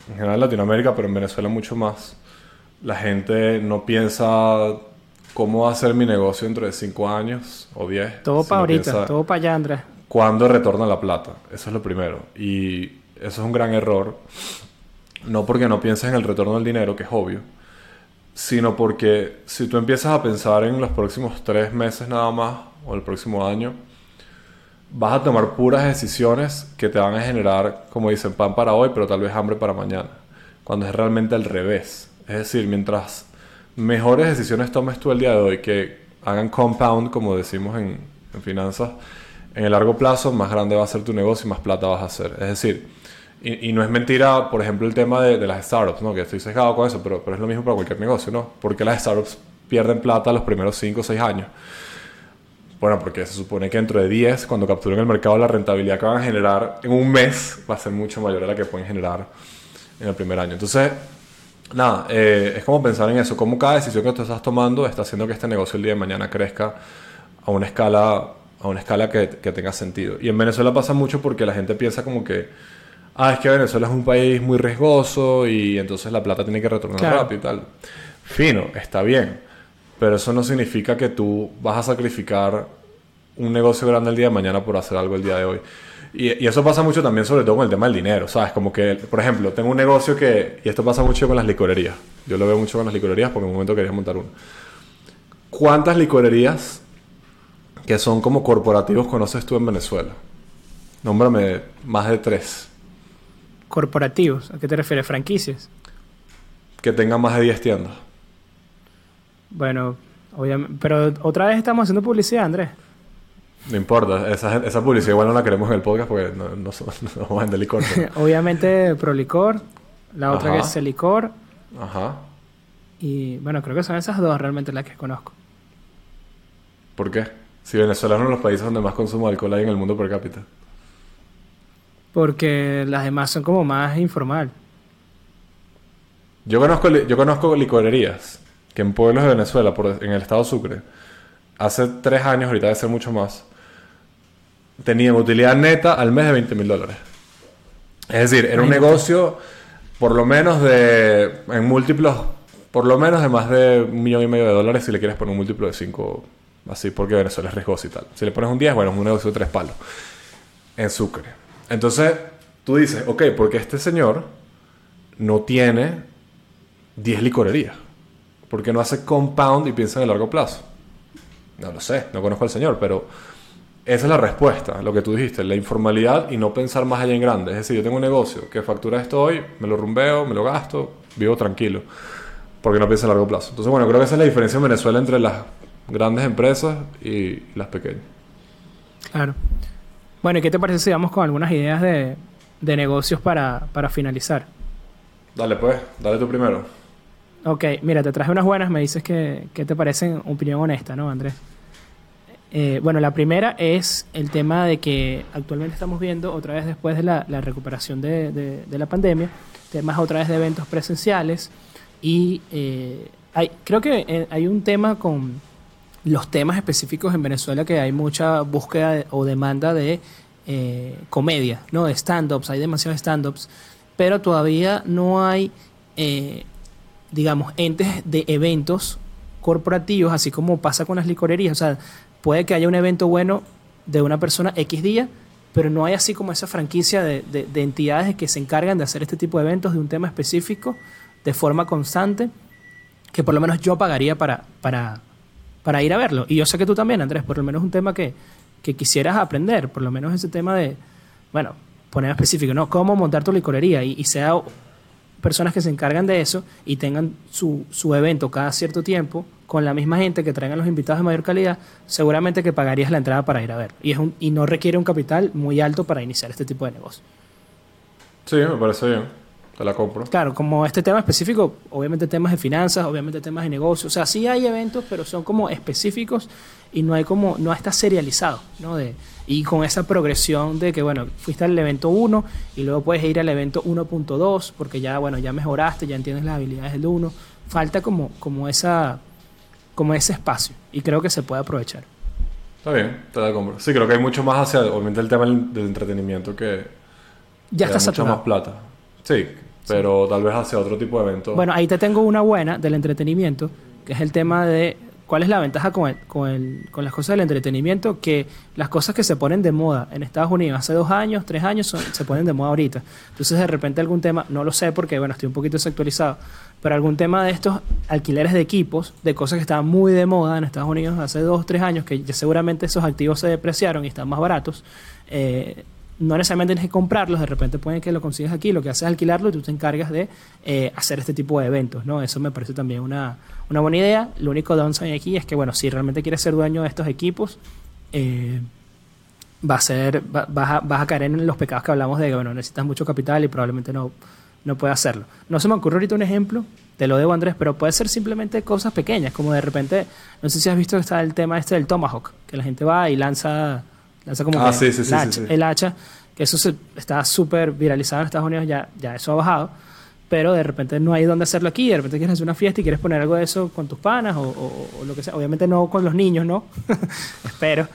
S1: en general en Latinoamérica, pero en Venezuela mucho más, la gente no piensa cómo va a ser mi negocio dentro de 5 años o 10.
S2: Todo para ahorita, todo para allá, Andrés.
S1: cuándo retorna la plata. Eso es lo primero. Y eso es un gran error. No porque no pienses en el retorno del dinero, que es obvio, sino porque si tú empiezas a pensar en los próximos tres meses nada más, o el próximo año, vas a tomar puras decisiones que te van a generar, como dicen, pan para hoy, pero tal vez hambre para mañana. Cuando es realmente al revés. Es decir, mientras mejores decisiones tomes tú el día de hoy, que hagan compound, como decimos en, en finanzas, en el largo plazo más grande va a ser tu negocio y más plata vas a hacer. Es decir, y, no es mentira, por ejemplo, el tema de, de las startups, ¿no? que estoy sesgado con eso, pero, pero es lo mismo para cualquier negocio, ¿no? Porque las startups pierden plata los primeros 5 o 6 años. Bueno, porque se supone que dentro de 10, cuando capturen el mercado, la rentabilidad que van a generar en un mes va a ser mucho mayor a la que pueden generar en el primer año. Entonces, nada, eh, es como pensar en eso, cómo cada decisión que tú estás tomando está haciendo que este negocio el día de mañana crezca a una escala, a una escala que, que tenga sentido. Y en Venezuela pasa mucho porque la gente piensa como que, ah, es que Venezuela es un país muy riesgoso y entonces la plata tiene que retornar
S2: Claro.
S1: rápido y tal. Fino, está bien. Pero eso no significa que tú vas a sacrificar un negocio grande el día de mañana por hacer algo el día de hoy. Y, y eso pasa mucho también, sobre todo con el tema del dinero, ¿sabes? Como que, por ejemplo, tengo un negocio que, y esto pasa mucho con las licorerías. Yo lo veo mucho con las licorerías porque en un momento quería montar una. ¿Cuántas licorerías que son como corporativos conoces tú en Venezuela? Nómbrame más de tres.
S2: Corporativos, ¿a qué te refieres? ¿Franquicias?
S1: Que tengan más de 10 tiendas.
S2: Bueno, obviamente. Pero otra vez estamos haciendo publicidad, Andrés.
S1: No importa, esa, esa publicidad igual no la queremos en el podcast porque no, no, no vamos a vender licor.
S2: obviamente Prolicor, la otra
S1: Ajá.
S2: que es Celicor.
S1: Ajá.
S2: Y bueno, creo que son esas dos realmente las que conozco.
S1: ¿Por qué? Si Venezuela es uno de los países donde más consumo de alcohol hay en el mundo per cápita.
S2: Porque las demás son como más informal.
S1: Yo conozco, yo conozco licorerías que en pueblos de Venezuela, por, en el estado Sucre, hace tres años, ahorita debe ser mucho más, tenían utilidad neta al mes de 20 mil dólares. Es decir, era un negocio por lo menos de, en múltiplos, por lo menos de más de un millón y medio de dólares si le quieres poner un múltiplo de 5, así porque Venezuela es riesgoso y tal. Si le pones un 10, bueno, es un negocio de tres palos en Sucre. Entonces, tú dices, ok, porque este señor no tiene 10 licorerías? ¿Por qué no hace compound y piensa en el largo plazo? No lo sé, no conozco al señor, pero esa es la respuesta, lo que tú dijiste, la informalidad y no pensar más allá en grande. Es decir, yo tengo un negocio que factura esto hoy, me lo rumbeo, me lo gasto, vivo tranquilo, porque no pienso en largo plazo. Entonces, bueno, creo que esa es la diferencia en Venezuela entre las grandes empresas y las pequeñas.
S2: Claro. Bueno, ¿y qué te parece si vamos con algunas ideas de, de negocios para, para finalizar?
S1: Dale pues, dale tú primero.
S2: Ok, mira, te traje unas buenas, me dices que, que te parecen opinión honesta, ¿no, Andrés? Eh, bueno, la primera es el tema de que actualmente estamos viendo, otra vez después de la, recuperación de, de- la pandemia, temas otra vez de eventos presenciales y eh, hay, creo que eh, hay un tema con los temas específicos en Venezuela que hay mucha búsqueda o demanda de eh, comedia, ¿no? De stand-ups, hay demasiados stand-ups, pero todavía no hay, digamos, entes de eventos corporativos, así como pasa con las licorerías. O sea, puede que haya un evento bueno de una persona X día, pero no hay así como esa franquicia de, de- de entidades que se encargan de hacer este tipo de eventos de un tema específico de forma constante, que por lo menos yo pagaría para, para, para ir a verlo. Y yo sé que tú también, Andrés, por lo menos un tema que, que quisieras aprender, por lo menos ese tema de, bueno, poner específico, ¿no? Cómo montar tu licorería y, y sea personas que se encargan de eso y tengan su, su evento cada cierto tiempo con la misma gente que traigan los invitados de mayor calidad, seguramente que pagarías la entrada para ir a ver. Y, es un, y no requiere un capital muy alto para iniciar este tipo de negocio.
S1: Sí, me parece bien. Te la compro.
S2: Claro, como este tema específico, obviamente temas de finanzas, obviamente temas de negocios. O sea, sí hay eventos, pero son como específicos y no hay como, no está serializado, ¿no? De, y con esa progresión de que, bueno, fuiste al evento 1 y luego puedes ir al evento 1.2 porque ya, bueno, ya mejoraste, ya entiendes las habilidades del 1. Falta como, como, esa, como ese espacio y creo que se puede aprovechar.
S1: Está bien, te la compro. Sí, creo que hay mucho más hacia, obviamente, el tema del, entretenimiento que...
S2: Ya está
S1: mucha más plata. Sí, pero tal vez hacia otro tipo de evento.
S2: Bueno, ahí te tengo una buena del entretenimiento, que es el tema de cuál es la ventaja con, el- con, el- con las cosas del entretenimiento, que las cosas que se ponen de moda en Estados Unidos hace dos años, tres años, son- se ponen de moda ahorita. Entonces, de repente algún tema, no lo sé porque, bueno, estoy un poquito desactualizado, pero algún tema de estos alquileres de equipos, de cosas que estaban muy de moda en Estados Unidos hace dos, tres años, que ya seguramente esos activos se depreciaron y están más baratos, eh, no necesariamente tienes que comprarlos, de repente pueden que lo consigas aquí, lo que haces es alquilarlo y tú te encargas de eh, hacer este tipo de eventos, ¿no? Eso me parece también una, una buena idea. Lo único downside aquí es que, bueno, si realmente quieres ser dueño de estos equipos, eh, va a ser, va- vas, a, vas a caer en los pecados que hablamos de que, bueno, necesitas mucho capital y probablemente no, no puedes hacerlo. No se me ocurre ahorita un ejemplo, te lo debo Andrés, pero puede ser simplemente cosas pequeñas, como de repente, no sé si has visto que está el tema este del Tomahawk, que la gente va y lanza, lanza como
S1: Ah,
S2: que
S1: sí, sí, sí,
S2: hacha- el hacha, que eso se, está súper viralizado en Estados Unidos, ya, ya eso ha bajado, pero de repente no hay dónde hacerlo aquí, de repente quieres hacer una fiesta y quieres poner algo de eso con tus panas o, o- o lo que sea, obviamente no con los niños, ¿no? Espero.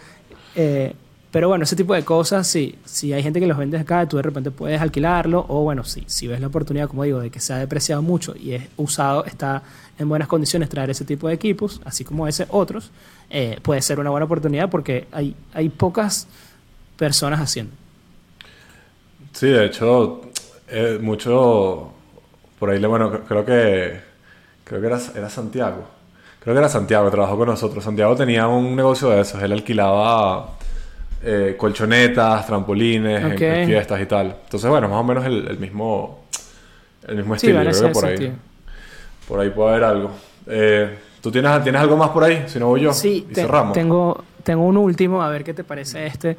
S2: Eh, pero bueno, ese tipo de cosas, sí, si hay gente que los vende acá, tú de repente puedes alquilarlo, o bueno, sí, si ves la oportunidad, como digo, de que se ha depreciado mucho y es usado, está en buenas condiciones traer ese tipo de equipos, así como ese otros, eh, puede ser una buena oportunidad porque hay, hay pocas personas haciendo.
S1: Sí, de hecho, eh, mucho por ahí le bueno, cre- creo que creo que era, era Santiago. Creo que era Santiago, trabajó con nosotros. Santiago tenía un negocio de esos, él alquilaba eh, colchonetas, trampolines, en-
S2: Ok.
S1: en, fiestas y tal. Entonces, bueno, más o menos el, el mismo el mismo estilo, yo creo que por ahí. Por ahí puede haber algo. Eh, ¿Tú tienes, tienes algo más por ahí? Si no voy yo.
S2: Sí,
S1: y
S2: te-
S1: cerramos.
S2: tengo, tengo un último, a ver qué te parece este,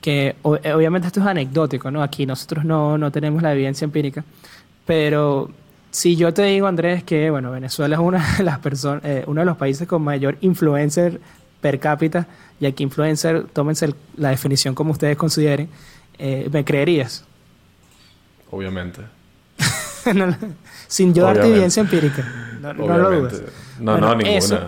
S2: que o- eh, obviamente esto es anecdótico, ¿no? Aquí nosotros no, no tenemos la evidencia empírica, pero si yo te digo, Andrés, que, bueno, Venezuela es una de las personas, eh, uno de los países con mayor influencer per cápita, y aquí influencer, tómense el- la definición como ustedes consideren, eh, ¿me creerías?
S1: Obviamente.
S2: No, Sin yo darte evidencia empírica, no, no lo dudes.
S1: No,
S2: Bueno,
S1: no, ninguna.
S2: eso-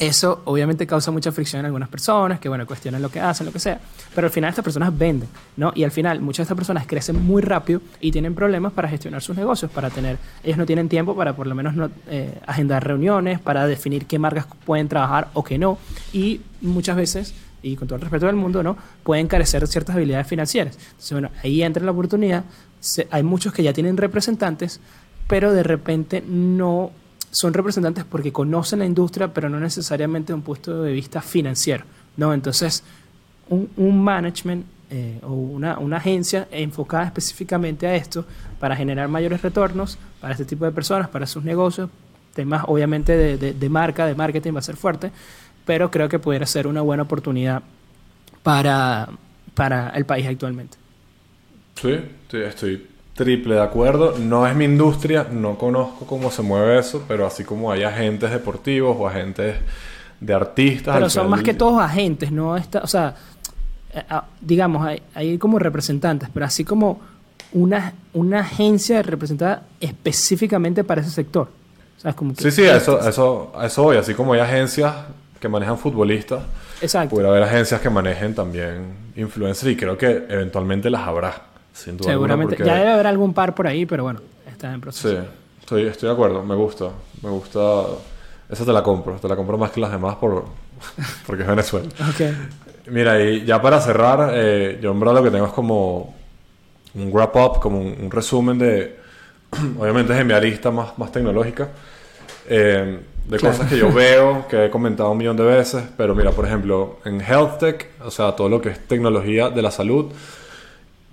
S2: Eso obviamente causa mucha fricción en algunas personas que, bueno, cuestionan lo que hacen, lo que sea. Pero al final estas personas venden, ¿no? Y al final muchas de estas personas crecen muy rápido y tienen problemas para gestionar sus negocios, para tener... Ellos no tienen tiempo para por lo menos no, eh, agendar reuniones, para definir qué marcas pueden trabajar o qué no. Y muchas veces, y con todo el respeto del mundo, ¿no? Pueden carecer de ciertas habilidades financieras. Entonces, bueno, ahí entra la oportunidad. Se- hay muchos que ya tienen representantes, pero de repente no son representantes porque conocen la industria, pero no necesariamente de un punto de vista financiero. ¿no? Entonces, un, un management eh, o una, una agencia enfocada específicamente a esto para generar mayores retornos para este tipo de personas, para sus negocios, temas obviamente de, de- marca, de marketing va a ser fuerte, pero creo que pudiera ser una buena oportunidad para, para el país actualmente.
S1: Sí, sí, estoy triple de acuerdo. No es mi industria, no conozco cómo se mueve eso, pero así como hay agentes deportivos o agentes de artistas.
S2: Pero son más que todos agentes, ¿no? Está, o sea, eh, ah, digamos, hay, hay como representantes, pero así como una, una agencia representada específicamente para ese sector. O sea, es como que
S1: Sí, sí, a eso, a eso, a eso voy. Así como hay agencias que manejan futbolistas,
S2: Exacto.
S1: puede haber agencias que manejen también influencers y creo que eventualmente las habrá, sin duda.
S2: Seguramente.
S1: porque-
S2: Ya debe haber algún par por ahí, pero bueno, está en proceso.
S1: Sí, estoy, estoy de acuerdo, me gusta, me gusta. Esa te la compro, te la compro más que las demás por, porque es Venezuela.
S2: Ok.
S1: Mira, y ya para cerrar, eh, yo en verdad lo que tengo es como un wrap up, como un, un resumen de, obviamente es en mi lista más, más tecnológica. Eh, de
S2: Claro.
S1: cosas que yo veo, que he comentado un millón de veces, pero mira, por ejemplo, en Health Tech, o sea, todo lo que es tecnología de la salud,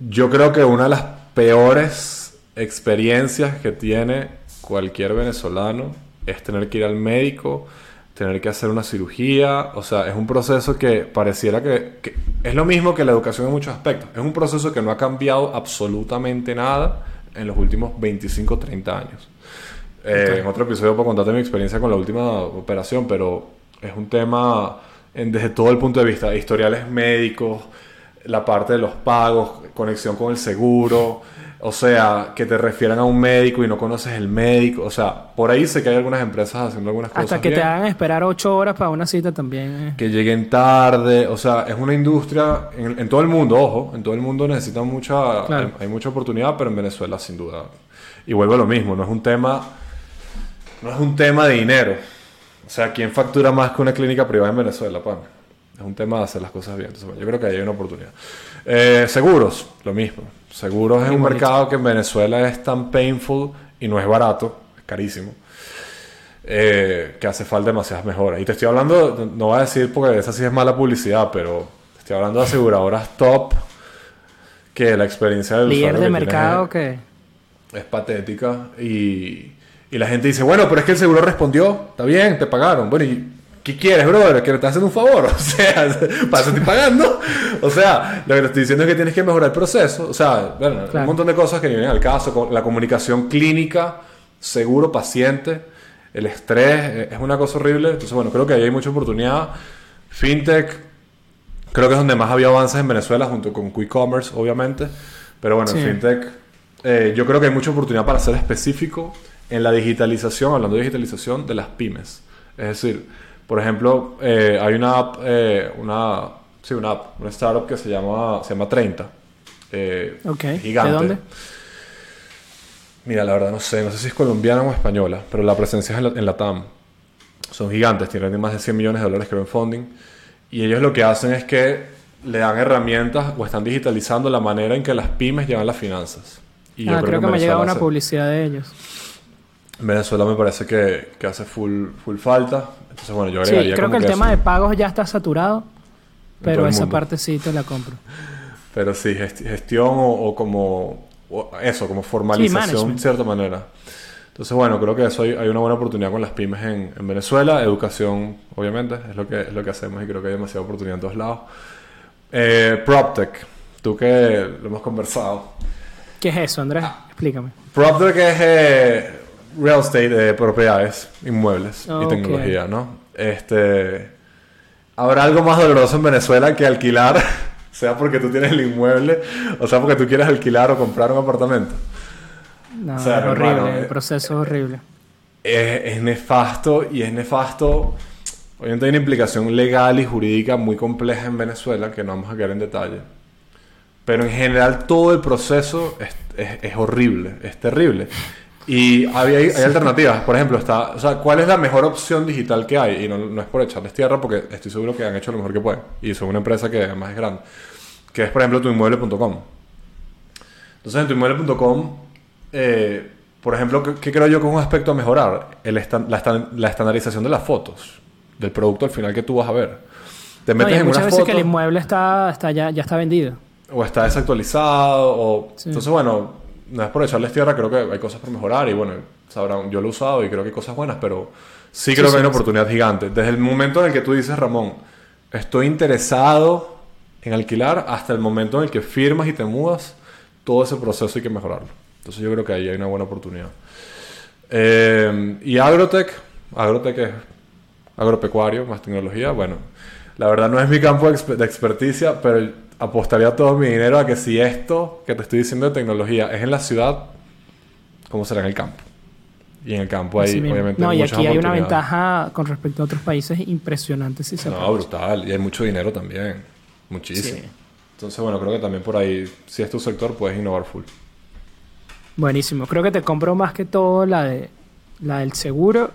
S1: yo creo que una de las peores experiencias que tiene cualquier venezolano es tener que ir al médico, tener que hacer una cirugía, o sea, es un proceso que pareciera que, que es lo mismo que la educación en muchos aspectos, es un proceso que no ha cambiado absolutamente nada en los últimos 25, 30 años. Eh, En otro episodio puedo contarte mi experiencia con la última operación, pero es un tema en- desde todo el punto de vista, historiales médicos, la parte de los pagos, conexión con el seguro, o sea, que te refieran a un médico y no conoces el médico, o sea, por ahí sé que hay algunas empresas haciendo algunas cosas
S2: Hasta que te hagan esperar ocho horas para una cita también. eh.
S1: que lleguen tarde, o sea, es una industria en, en todo el mundo, ojo, en todo el mundo necesitan mucha,
S2: Claro.
S1: hay, hay mucha oportunidad, pero en Venezuela sin duda. Y vuelvo a lo mismo, no es un tema, no es un tema de dinero. O sea, ¿quién factura más que una clínica privada en Venezuela, pan? Es un tema de hacer las cosas bien. Entonces, yo creo que ahí hay una oportunidad. Eh, seguros, lo mismo. Seguros es un
S2: Igualito.
S1: mercado que en Venezuela es tan painful y no es barato, es carísimo eh, que hace falta demasiadas mejoras. Y te estoy hablando, no voy a decir porque esa sí es mala publicidad, pero te estoy hablando de aseguradoras top, que la experiencia del
S2: Líder
S1: usuario
S2: de
S1: que
S2: mercado que...
S1: es patética y, y la gente dice, bueno, pero es que el seguro respondió, está bien, te pagaron. Bueno, ¿y qué quieres, brother? ¿Que me estás haciendo un favor? O sea, para pagando. O sea, lo que te estoy diciendo es que tienes que mejorar el proceso. O sea, bueno,
S2: Claro.
S1: un montón de cosas que vienen al caso, la comunicación clínica, seguro, paciente, el estrés, eh, es una cosa horrible. Entonces, bueno, creo que ahí hay mucha oportunidad. FinTech, creo que es donde más había avances en Venezuela, junto con Quick Commerce, obviamente. Pero bueno,
S2: Sí.
S1: en FinTech, eh, yo creo que hay mucha oportunidad para ser específico en la digitalización, hablando de digitalización de las pymes. Es decir, por ejemplo, eh, hay una app, eh, una, sí, una app, una startup que se llama, se llama 30. eh,
S2: Ok, ¿de
S1: Gigante.
S2: dónde?
S1: Mira, la verdad no sé, no sé si es colombiana o española, pero la presencia es en la, en la TAM. Son gigantes, tienen más de 100 millones de dólares creo en funding. Y ellos lo que hacen es que le dan herramientas o están digitalizando la manera en que las pymes llevan las finanzas. Y
S2: Ah, creo que,
S1: en
S2: me ha llegado
S1: Venezuela
S2: una publicidad de ellos.
S1: En Venezuela me parece que, que hace full, full falta. Entonces, bueno, yo
S2: Sí,
S1: agregaría
S2: creo
S1: como
S2: que el tema de pagos ya está saturado, pero esa parte sí te la compro.
S1: Pero sí, gesti- gestión o, o como... o eso, como formalización de cierta manera. Entonces, bueno, creo que eso hay, hay una buena oportunidad con las pymes en, en Venezuela. Educación, obviamente, es lo, que, es lo que hacemos y creo que hay demasiada oportunidad en todos lados. Eh, PropTech, tú que lo hemos conversado.
S2: ¿Qué es eso, Andrés? Explícame.
S1: PropTech es eh, real estate de propiedades, inmuebles y tecnología, ¿no? Este, ¿Habrá algo más doloroso en Venezuela que alquilar, sea porque tú tienes el inmueble, o sea porque tú quieres alquilar o comprar un apartamento?
S2: No,
S1: O sea,
S2: es horrible,
S1: hermano,
S2: el
S1: eh,
S2: proceso es horrible.
S1: Es, es nefasto y es nefasto. Obviamente hay una implicación legal y jurídica muy compleja en Venezuela que no vamos a quedar en detalle. Pero en general todo el proceso es, es- es horrible, es terrible. Y hay, hay- hay alternativas. Por ejemplo, está, o sea, ¿cuál es la mejor opción digital que hay? Y no, no es por echarles tierra porque estoy seguro que han hecho lo mejor que pueden. Y son una empresa que además es grande. Que es, por ejemplo, tuinmueble.com. Entonces, en tuinmueble.com, eh, por ejemplo, ¿qué, qué creo yo que es un aspecto a mejorar? El estan- la, estan- la estandarización de las fotos, del producto al final que tú vas a ver. Te
S2: No,
S1: metes
S2: hay
S1: en
S2: muchas
S1: una
S2: veces
S1: foto
S2: que el inmueble está, está ya, ya está vendido.
S1: o está desactualizado, o...
S2: Sí.
S1: Entonces, bueno, no es por echarles tierra, creo que hay cosas por mejorar y bueno, sabrán, yo lo he usado y creo que hay cosas buenas, pero sí creo
S2: Sí,
S1: que hay una oportunidad gigante. Desde el momento en el que tú dices, Ramón, estoy interesado en alquilar, hasta el momento en el que firmas y te mudas, todo ese proceso hay que mejorarlo. Entonces yo creo que ahí hay una buena oportunidad. Eh, y Agrotech, Agrotech es agropecuario, más tecnología. Bueno, la verdad no es mi campo de experticia, pero apostaría todo mi dinero a que si esto que te estoy diciendo de tecnología es en la ciudad, ¿cómo será en el campo? Y en el campo hay
S2: mismo.
S1: obviamente
S2: no, y
S1: muchas
S2: aquí hay una ventaja con respecto a otros países impresionante si se
S1: No,
S2: aprovecha.
S1: brutal. Y hay mucho dinero también. Muchísimo.
S2: Sí.
S1: Entonces, bueno, creo que también por ahí, si es tu sector, puedes innovar full.
S2: Buenísimo. Creo que te compro más que todo la de la del seguro,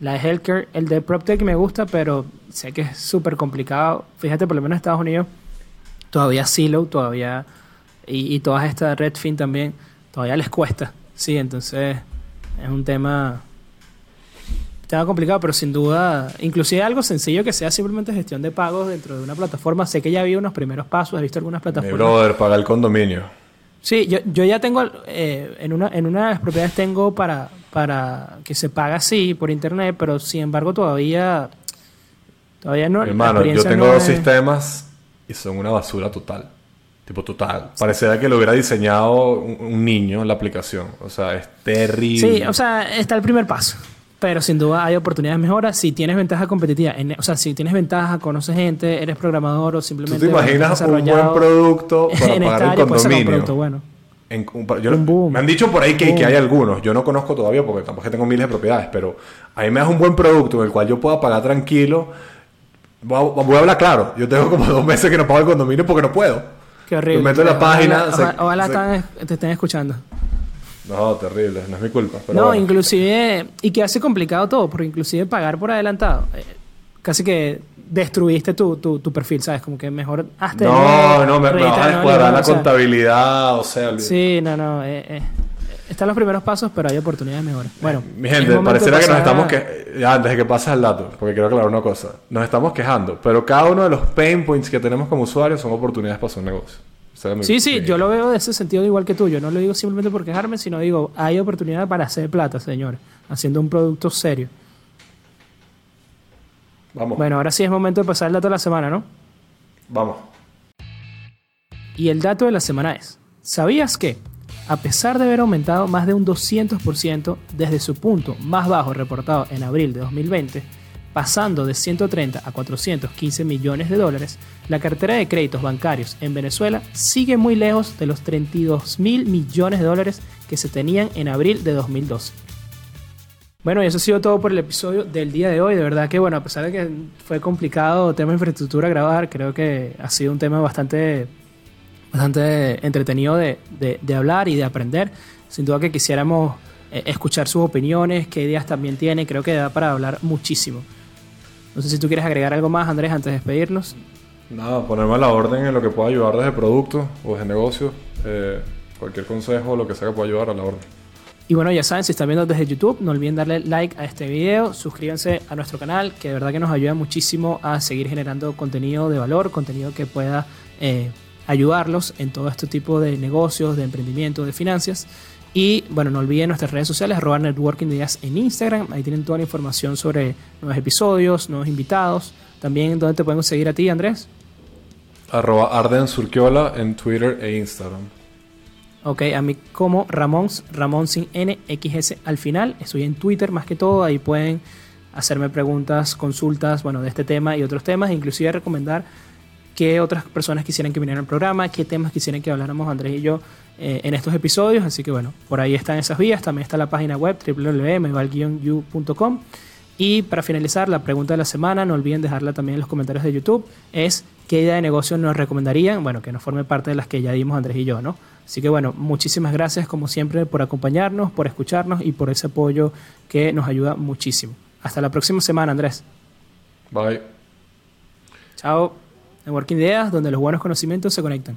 S2: la de healthcare, el de PropTech me gusta, pero sé que es súper complicado. Fíjate, por lo menos en Estados Unidos, todavía Silo, todavía, y, y todas estas Redfin también, todavía les cuesta. Sí, entonces es un tema tema complicado, pero sin duda, inclusive algo sencillo que sea simplemente gestión de pagos dentro de una plataforma. Sé que ya vi unos primeros pasos, he visto algunas
S1: Mi
S2: plataformas.
S1: brother, paga el condominio.
S2: Sí, yo, yo ya tengo, eh, en, una, en una de las propiedades tengo para, para que se paga así por internet, pero sin embargo todavía, todavía no.
S1: Hermano, yo tengo
S2: no
S1: dos
S2: es-
S1: sistemas y son una basura total. Tipo total. Pareciera que lo hubiera diseñado un, un niño en la aplicación. O sea, es terrible.
S2: Sí, o sea, está el primer paso. Pero sin duda hay oportunidades de mejora si tienes ventaja competitiva. En- o sea, si tienes ventaja, conoces gente, eres programador o
S1: ¿Tú
S2: simplemente...
S1: te
S2: bueno,
S1: imaginas un buen producto para
S2: en esta
S1: pagar el
S2: un
S1: condominio?
S2: producto bueno.
S1: En- un yo-
S2: Un boom.
S1: Me han dicho por ahí que, que hay algunos. Yo no conozco todavía porque tampoco tengo miles de propiedades. Pero a mí me das un buen producto en el cual yo pueda pagar tranquilo. Voy a, hablar claro. Yo tengo como dos meses que no pago el condominio porque no puedo.
S2: Qué horrible.
S1: Me meto en la
S2: Ojalá-
S1: página,
S2: Ojalá,
S1: se-
S2: ojalá
S1: se-
S2: están- te estén escuchando.
S1: No, terrible. No es mi culpa. Pero
S2: no,
S1: bueno.
S2: inclusive... Y que hace complicado todo, porque inclusive pagar por adelantado. eh, casi que destruiste tu, tu, tu perfil, ¿sabes? Como que mejor hazte...
S1: No, no, me, me vas a descuadrar la
S2: o sea,
S1: contabilidad. O sea, olvídate.
S2: Sí, no, no. eh, eh, están los primeros pasos, pero hay oportunidades mejores. Bueno,
S1: Mi gente,
S2: de
S1: que nos estamos
S2: a-
S1: que ya, antes de que pases el dato, porque quiero aclarar una cosa. Nos estamos quejando, pero cada uno de los pain points que tenemos como usuarios son oportunidades para su negocio. Mi-
S2: Sí, sí,
S1: mi-
S2: yo lo veo de ese sentido igual que tú. Yo no lo digo simplemente por quejarme, sino digo, hay oportunidad para hacer plata, señores, haciendo un producto serio.
S1: Vamos,
S2: Bueno, ahora sí es momento de pasar el dato de la semana, ¿no?
S1: vamos.
S2: Y el dato de la semana es, ¿sabías que, a pesar de haber aumentado más de un 200% desde su punto más bajo reportado en abril de 2020, pasando de 130 a 415 millones de dólares, la cartera de créditos bancarios en Venezuela sigue muy lejos de los 32 mil millones de dólares que se tenían en abril de 2012. Bueno, y eso ha sido todo por el episodio del día de hoy. De verdad que, bueno, a pesar de que fue complicado tema de infraestructura grabar, creo que ha sido un tema bastante, bastante entretenido de, de- de hablar y de aprender. Sin duda que quisiéramos eh, escuchar sus opiniones, qué ideas también tiene. Creo que da para hablar muchísimo. No sé si tú quieres agregar algo más, Andrés, antes de despedirnos.
S1: Nada, ponerme a la orden en lo que pueda ayudar desde producto o desde negocio. Eh, cualquier consejo, lo que sea que pueda ayudar a la orden.
S2: Y bueno, ya saben, si están viendo desde YouTube, no olviden darle like a este video, suscríbanse a nuestro canal, que de verdad que nos ayuda muchísimo a seguir generando contenido de valor, contenido que pueda eh, ayudarlos en todo este tipo de negocios, de emprendimiento, de finanzas. Y bueno, no olviden nuestras redes sociales, arroba networking de ideas en Instagram, ahí tienen toda la información sobre nuevos episodios, nuevos invitados. También, ¿dónde te podemos seguir a ti, Andrés?
S1: Arroba Arden Surquiola en Twitter e Instagram.
S2: Ok, a mí como Ramón, Ramón sin NXS al final. Estoy en Twitter más que todo. Ahí pueden hacerme preguntas, consultas, bueno, de este tema y otros temas. Inclusive recomendar qué otras personas quisieran que vinieran al programa, qué temas quisieran que habláramos Andrés y yo eh, en estos episodios. Así que bueno, por ahí están esas vías. También está la página web www.meval-u.com. Y para finalizar, la pregunta de la semana, no olviden dejarla también en los comentarios de YouTube, es qué idea de negocio nos recomendarían, bueno, que no forme parte de las que ya dimos Andrés y yo, ¿no? Así que bueno, muchísimas gracias como siempre por acompañarnos, por escucharnos y por ese apoyo que nos ayuda muchísimo. Hasta la próxima semana, Andrés.
S1: Bye.
S2: Chao. Networking Ideas, donde los buenos conocimientos se conectan.